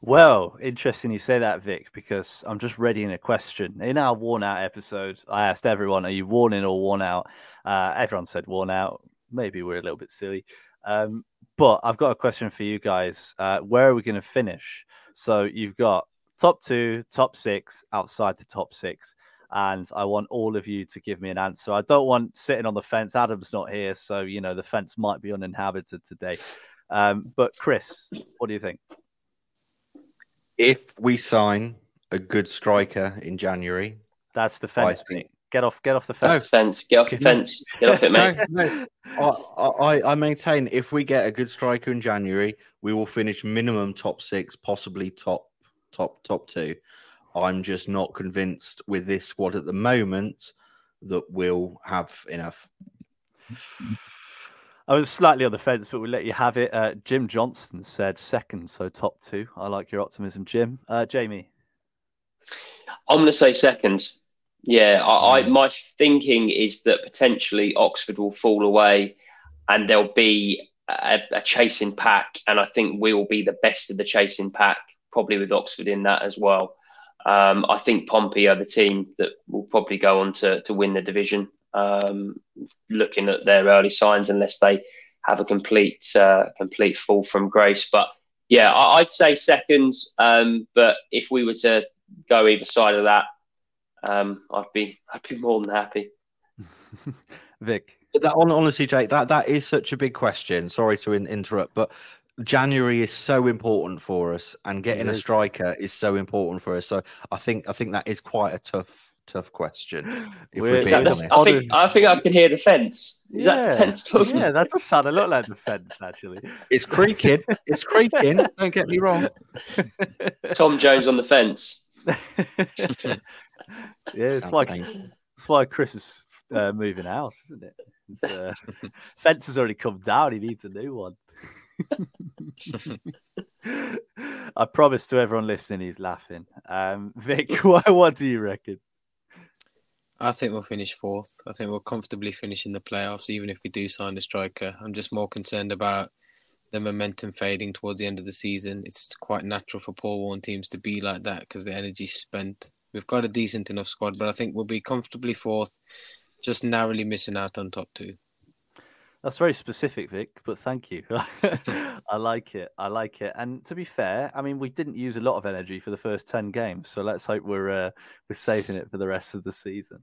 Well, interesting you say that, Vik, because I'm just readying a question. In our worn out episode, I asked everyone, "Are you worn in or worn out?" Uh, everyone said worn out. Maybe we're a little bit silly, um, but I've got a question for you guys. Uh, where are we going to finish? So you've got top two, top six, outside the top six and I want all of you to give me an answer. I don't want sitting on the fence. Adam's not here, so you know the fence might be uninhabited today. Um, but Chris, what do you think? If we sign a good striker in January, that's the fence. Think... Get off, get off the fence. No. fence. Get off the fence. Get off it, mate. no, no. I, I maintain if we get a good striker in January, we will finish minimum top six, possibly top top top two. I'm just not convinced with this squad at the moment that we'll have enough. I was slightly on the fence, but we'll let you have it. Uh, Jim Johnston said second, so top two. I like your optimism, Jim. Uh, Jamie, I'm going to say second. Yeah, I, I, mm. my thinking is that potentially Oxford will fall away, and there'll be a, a chasing pack, and I think we will be the best of the chasing pack, probably with Oxford in that as well. Um, I think Pompey are the team that will probably go on to, to win the division. Um, looking at their early signs, unless they have a complete uh, complete fall from grace. But yeah, I, would say second. Um, but if we were to go either side of that, um, I'd be I'd be more than happy. <laughs> Vik. That honestly, Jake, that that is such a big question. Sorry to in, interrupt, but January is so important for us, and getting a striker is so important for us. So I think I think that is quite a tough tough question. If the, I think I think I can hear the fence. Is yeah. that the fence talking? Yeah, that does sound a lot like the fence actually. It's creaking. It's creaking. Don't get me wrong. Tom Jones on the fence. <laughs> yeah, it's like that's why Chris is uh, moving house, isn't it? Uh, <laughs> fence has already come down. He needs a new one. I promise to everyone listening, he's laughing. Um, Vik, <laughs> what, what do you reckon? I think we'll finish fourth. I think we'll comfortably finish in the playoffs, even if we do sign a striker. I'm just more concerned about the momentum fading towards the end of the season. It's quite natural for Paul Warne teams to be like that because the energy's spent. We've got a decent enough squad, but I think we'll be comfortably fourth, just narrowly missing out on top two. That's very specific, Vik, but thank you. <laughs> <laughs> I like it. I like it. And to be fair, I mean, we didn't use a lot of energy for the first ten games, so let's hope we're uh, we're saving it for the rest of the season.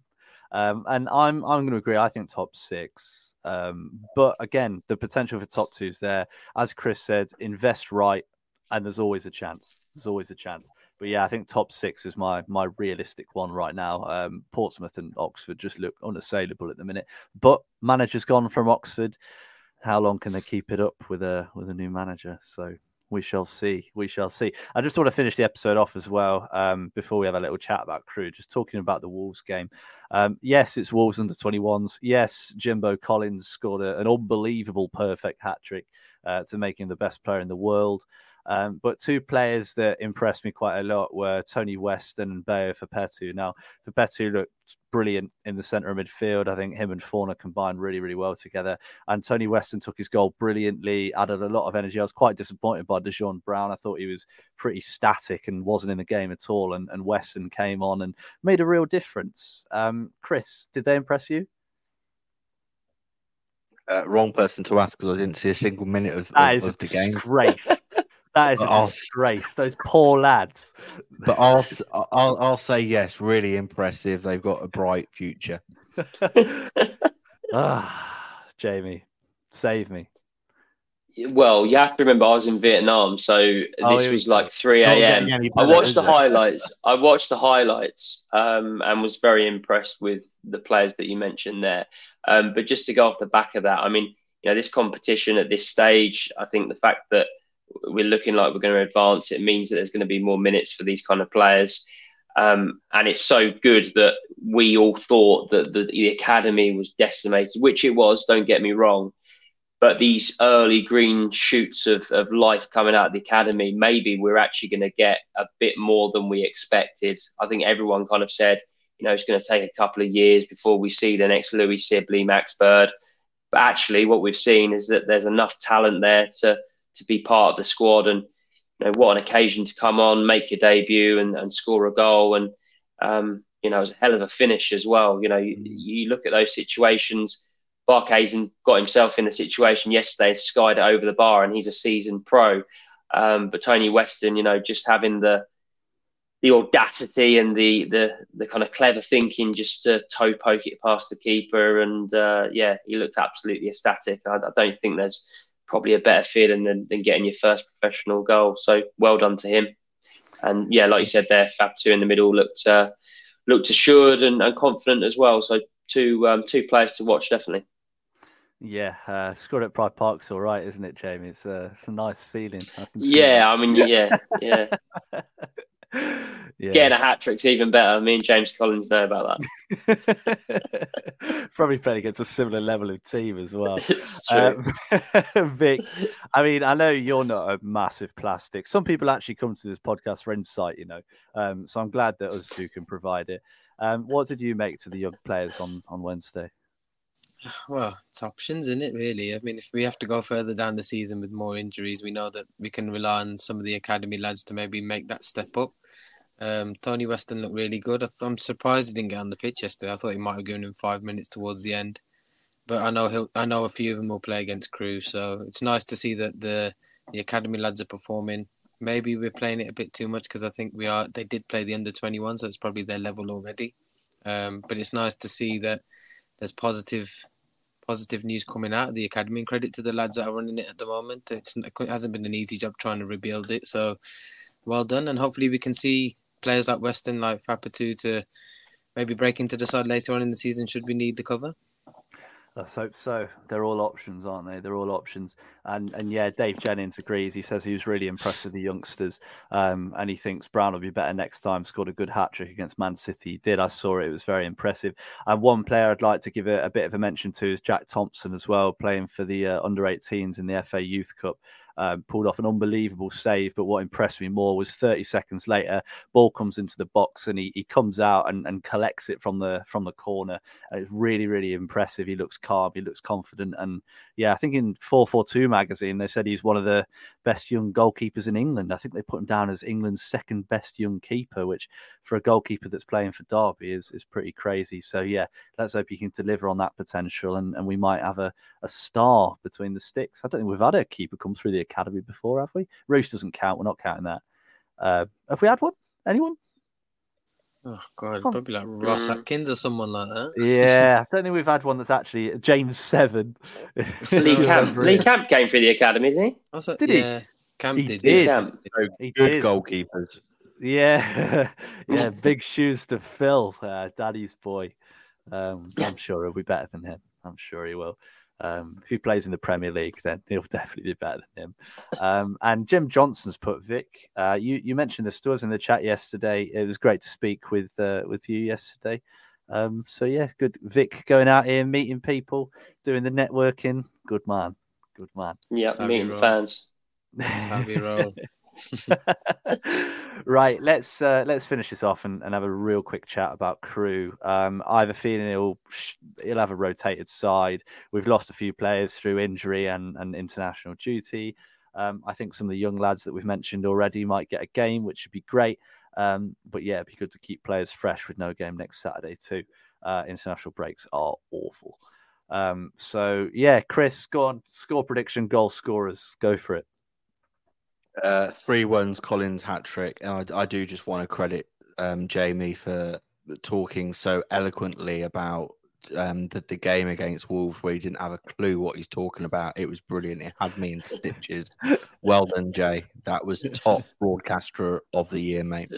Um, and I'm I'm going to agree. I think top six. Um, but again, the potential for top two is there. As Chris said, invest right, and there's always a chance. There's always a chance. But yeah, I think top six is my my realistic one right now. Um, Portsmouth and Oxford just look unassailable at the minute. But manager's gone from Oxford. How long can they keep it up with a with a new manager? So we shall see. We shall see. I just want to finish the episode off as well um, before we have a little chat about Crewe. Just talking about the Wolves game. Um, yes, it's Wolves under 21s. Yes, Jimbo Collins scored a, an unbelievable perfect hat trick uh, to make him the best player in the world. Um, but two players that impressed me quite a lot were Tony Weston and Bayo Fapetu. Now, Fapetu looked brilliant in the centre of midfield. I think him and Fornah combined really, really well together. And Tony Weston took his goal brilliantly, added a lot of energy. I was quite disappointed by Dujon Brown. I thought he was pretty static and wasn't in the game at all. And, and Weston came on and made a real difference. Um, Chris, did they impress you? Uh, wrong person to ask because I didn't see a single minute of, that of, is of a the game. <laughs> disgrace. That is a I'll- disgrace. Those poor lads. But I'll, s- I'll I'll say yes, really impressive. They've got a bright future. <laughs> ah, Jamie, save me. Well, you have to remember I was in Vietnam, so Oh, this here was like three a.m. I watched the highlights. I watched the highlights um, and was very impressed with the players that you mentioned there. Um, but just to go off the back of that, I mean, you know, this competition at this stage, I think the fact that we're looking like we're going to advance, it means that there's going to be more minutes for these kind of players. Um, and it's so good that we all thought that the, the academy was decimated, which it was, don't get me wrong. But these early green shoots of, of life coming out of the academy, maybe we're actually going to get a bit more than we expected. I think everyone kind of said, you know, it's going to take a couple of years before we see the next Louie Sibley, Max Bird. But actually, what we've seen is that there's enough talent there to to be part of the squad. And you know, what an occasion to come on, make your debut, and, and score a goal. And um, you know, it was a hell of a finish as well. You know, you, you look at those situations. Barkhuizen got himself in the situation yesterday, skied it over the bar, and he's a seasoned pro. Um, but Tony Weston, you know, just having the the audacity and the the the kind of clever thinking just to toe poke it past the keeper, and uh, yeah, he looked absolutely ecstatic. I, I don't think there's probably a better feeling than, than getting your first professional goal. So well done to him. And yeah, like you said there, Fab two in the middle looked uh, looked assured and, and confident as well. So two um, two players to watch definitely. Yeah, uh, scored at Pride Park's all right, isn't it, Jamie? It's a, it's a nice feeling. I Yeah, I mean, yeah, yeah. <laughs> that. yeah. Getting a hat trick's even better. Me and James Collins know about that. <laughs> Probably playing against a similar level of team as well. that. <laughs> It's true. Um, <laughs> Vik, I mean, I know you're not a massive plastic. Some people actually come to this podcast for insight, you know. Um, so I'm glad that us two can provide it. Um, what did you make to the young players on, on Wednesday? Well, it's options, isn't it? Really. I mean, if we have to go further down the season with more injuries, we know that we can rely on some of the academy lads to maybe make that step up. Um, Tony Weston looked really good. I'm surprised he didn't get on the pitch yesterday. I thought he might have given him five minutes towards the end, but I know he'll. I know a few of them will play against Crewe, so it's nice to see that the the academy lads are performing. Maybe we're playing it a bit too much because I think we are. They did play the under 21, so it's probably their level already. Um, but it's nice to see that there's positive positive news coming out of the academy and credit to the lads that are running it at the moment. It's, it hasn't been an easy job trying to rebuild it. So well done. And hopefully we can see players like Weston, like Fapetu to maybe break into the side later on in the season should we need the cover. Let's hope so. They're all options, aren't they? They're all options. And and yeah, Dave Jennings agrees. He says he was really impressed with the youngsters, um, and he thinks Brown will be better next time. Scored a good hat trick against Man City. He did. I saw it. It was very impressive. And one player I'd like to give a, a bit of a mention to is Jack Thompson as well, playing for the uh, under 18s in the FA Youth Cup um, pulled off an unbelievable save. But what impressed me more was 30 seconds later, ball comes into the box and he, he comes out and, and collects it from the from the corner. And it's really really impressive. He looks calm, he looks confident, and yeah, I think in 442 magazine they said he's one of the best young goalkeepers in England. I think they put him down as England's second best young keeper, which for a goalkeeper that's playing for Derby is is pretty crazy. So yeah, let's hope he can deliver on that potential, and, and we might have a, a star between the sticks. I don't think we've had a keeper come through the academy before, have we? Roos doesn't count. We're not counting that. Uh, have we had one? Anyone? Oh god, probably like Ross Mm. Atkins or someone like that. Yeah, <laughs> I don't think we've had one that's actually James Seven. Lee <laughs> Camp. Remember Lee. Camp came through the academy, didn't he? I was like, Did he? yeah, Camp He did. did. Camp. So He good did. goalkeepers. Yeah, <laughs> yeah, big shoes to fill, uh, Daddy's boy. Um, I'm sure he'll be better than him. I'm sure he will. Um, if he plays in the Premier League, then he'll <laughs> definitely be better than him. Um, and Jim Johnson's put Vik. Uh, you you mentioned this to us in the chat yesterday. It was great to speak with uh, with you yesterday. Um, so yeah, good Vik going out here meeting people, doing the networking. Good man, good man. Yeah, meeting roll. fans. Savvy roll. <laughs> <laughs> right, let's uh, let's finish this off and, and have a real quick chat about Crewe. Um, I have a feeling he'll he'll have a rotated side. We've lost a few players through injury and, and international duty. Um, I think some of the young lads that we've mentioned already might get a game, which would be great. Um, but yeah, it'd be good to keep players fresh with no game next Saturday too. Uh, international breaks are awful. Um, so yeah, Chris, go on. Score prediction, goal scorers, go for it. Uh, three ones, Collins hat trick, and I, I do just want to credit um, Jamie for talking so eloquently about um, the, the game against Wolves, where he didn't have a clue what he's talking about. It was brilliant. It had me in stitches. Well done, Jay. That was <laughs> top broadcaster of the year, mate.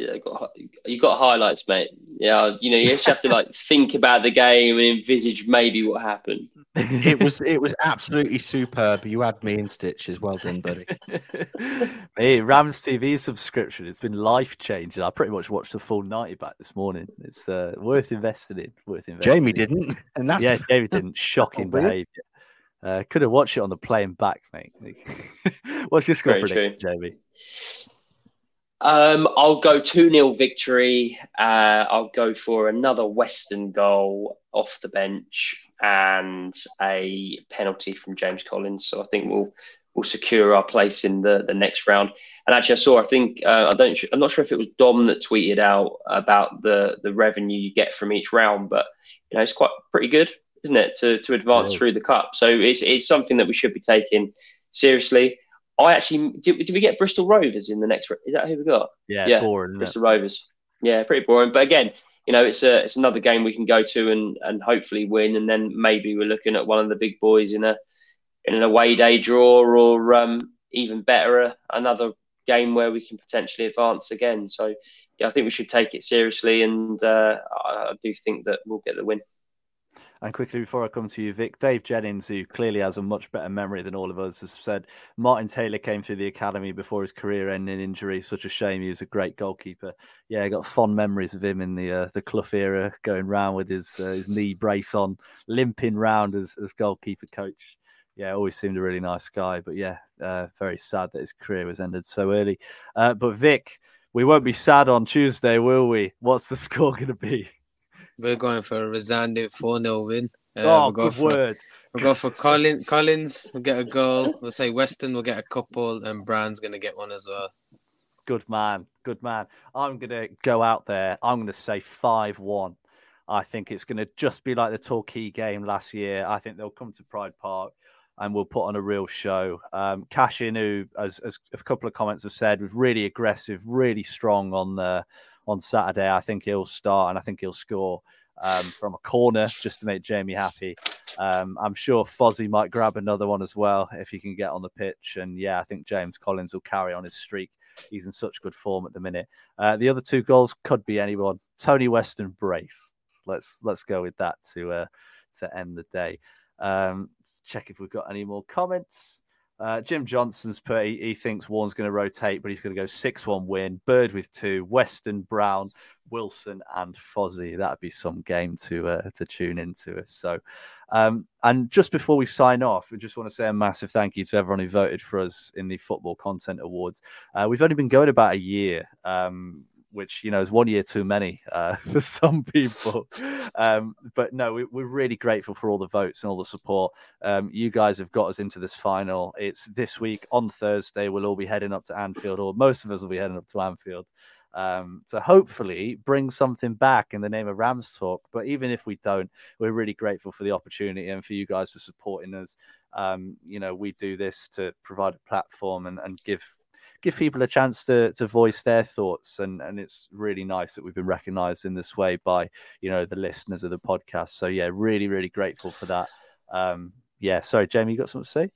Yeah, you got you got highlights, mate. Yeah, you know you just have to like <laughs> think about the game and envisage maybe what happened. It was it was absolutely superb. You had me in stitches. Well done, buddy. <laughs> hey, Rams TV subscription. It's been life changing. I pretty much watched the full 90 back this morning. It's uh, worth investing in. Worth investing Jamie in. didn't, and that's Yeah, Jamie didn't. <laughs> Shocking behaviour. Uh, could have watched it on the plane back, mate. What's your score Very prediction, Jamie? Um, I'll go 2 0 victory. Uh, I'll go for another Weston goal off the bench and a penalty from James Collins. So I think we'll we'll secure our place in the, the next round. And actually, I saw. I think uh, I don't. I'm not sure if it was Dom that tweeted out about the the revenue you get from each round, but you know it's quite pretty good, isn't it, to to advance Yeah. through the cup? So it's it's something that we should be taking seriously. I actually did. Did we get Bristol Rovers in the next? Is that who we got? Yeah, Yeah, boring. Bristol Rovers. Yeah, pretty boring. But again, you know, it's a it's another game we can go to and and hopefully win, and then maybe we're looking at one of the big boys in a in an away day draw, or um, even better, uh, another game where we can potentially advance again. So yeah, I think we should take it seriously, and uh, I do think that we'll get the win. And quickly before I come to you, Vik, Dave Jennings, who clearly has a much better memory than all of us, has said Martin Taylor came through the academy before his career-ending injury. Such a shame. He was a great goalkeeper. Yeah, I got fond memories of him in the uh, the Clough era, going round with his uh, his knee brace on, limping round as as goalkeeper coach. Yeah, always seemed a really nice guy. But yeah, uh, very sad that his career was ended so early. Uh, but Vik, we won't be sad on Tuesday, will we? What's the <laughs> score going to be? We're going for a resounding 4 0 win. Uh, oh, we'll go good for, word. We'll go for Collins. Collins will get a goal. We'll say Weston will get a couple, and Brown's going to get one as well. Good man. Good man. I'm going to go out there. I'm going to say 5 1. I think it's going to just be like the Torquay game last year. I think they'll come to Pride Park and we'll put on a real show. Um, Cashin, who, as, as a couple of comments have said, was really aggressive, really strong on the on Saturday. I think he'll start and I think he'll score um, from a corner just to make Jamie happy. Um, I'm sure Fozzie might grab another one as well if he can get on the pitch. And yeah, I think James Collins will carry on his streak. He's in such good form at the minute. Uh, the other two goals could be anyone. Tony Weston brace. Let's let's go with that to uh, to end the day. Um, check if we've got any more comments. Uh, Jim Johnson's put he, he thinks Warren's going to rotate, but he's going to go 6 1 win. Bird with two, Weston, Brown, Wilson, and Fozzie. That'd be some game to uh, to tune into. So, um, and just before we sign off, we just want to say a massive thank you to everyone who voted for us in the Football Content Awards. Uh, we've only been going about a year. Um, which you know is one year too many uh, <laughs> for some people. Um, but no, we, are really grateful for all the votes and all the support. Um, you guys have got us into this final. It's this week on Thursday. We'll all be heading up to Anfield, or most of us will be heading up to Anfield. Um, to hopefully bring something back in the name of Rams Talk. But even if we don't, we're really grateful for the opportunity and for you guys for supporting us. Um, you know, we do this to provide a platform and, and give give people a chance to to voice their thoughts and and it's really nice that we've been recognized in this way by you know the listeners of the podcast. So yeah really really grateful for that. Um yeah sorry jamie you got something to say?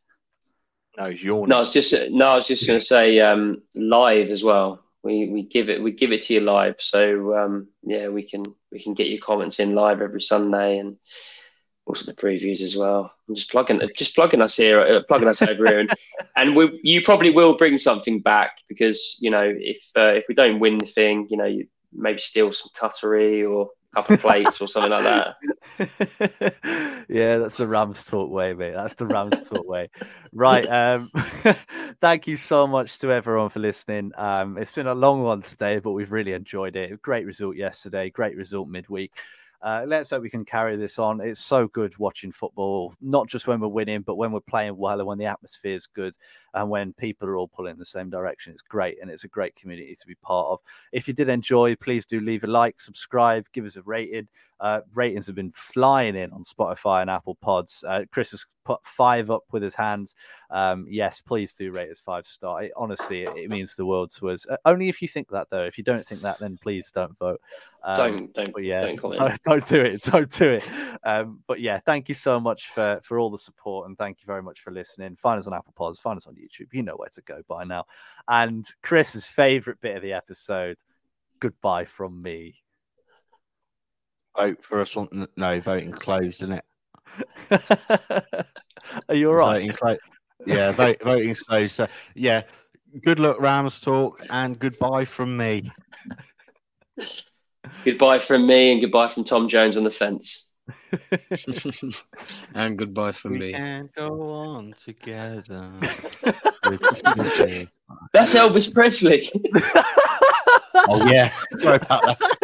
No it's your no i was just no i was just going to say um live as well. We we give it we give it to you live. So um yeah we can we can get your comments in live every sunday and also the previews as well. I'm just plugging, just plugging us here, uh, plugging us over here, and, <laughs> and we, you probably will bring something back because you know if uh, if we don't win the thing, you know, you maybe steal some cutlery or a couple of plates or something like that. <laughs> yeah, that's the Rams talk way, mate. That's the Rams talk way. Right. Um, <laughs> thank you so much to everyone for listening. Um, it's been a long one today, but we've really enjoyed it. Great result yesterday. Great result midweek. Uh, let's hope we can carry this on. It's so good watching football, not just when we're winning, but when we're playing well and when the atmosphere is good and when people are all pulling in the same direction. It's great and it's a great community to be part of. If you did enjoy, please do leave a like, subscribe, give us a rating. Uh, ratings have been flying in on Spotify and Apple Pods. Uh, Chris has put five up with his hands. Um, yes, please do rate us five star. It, honestly, it, it, means the world to us. Uh, only if you think that, though. If you don't think that, then please don't vote. Um, don't don't yeah, don't, don't, don't, do it. <laughs> Don't do it. Um, but yeah, thank you so much for for all the support and thank you very much for listening. Find us on Apple Pods. Find us on YouTube. You know where to go by now. And Chris's favorite bit of the episode. Goodbye from me vote for us on no voting closed, isn't it? <laughs> Are you all right? Voting clo- yeah, vote, voting's closed. So yeah, good luck, Rams talk, and goodbye from me. <laughs> goodbye from me, and goodbye from Tom Jones on the fence. <laughs> and goodbye from we me. can go on together. That's Elvis Presley. oh yeah, sorry about that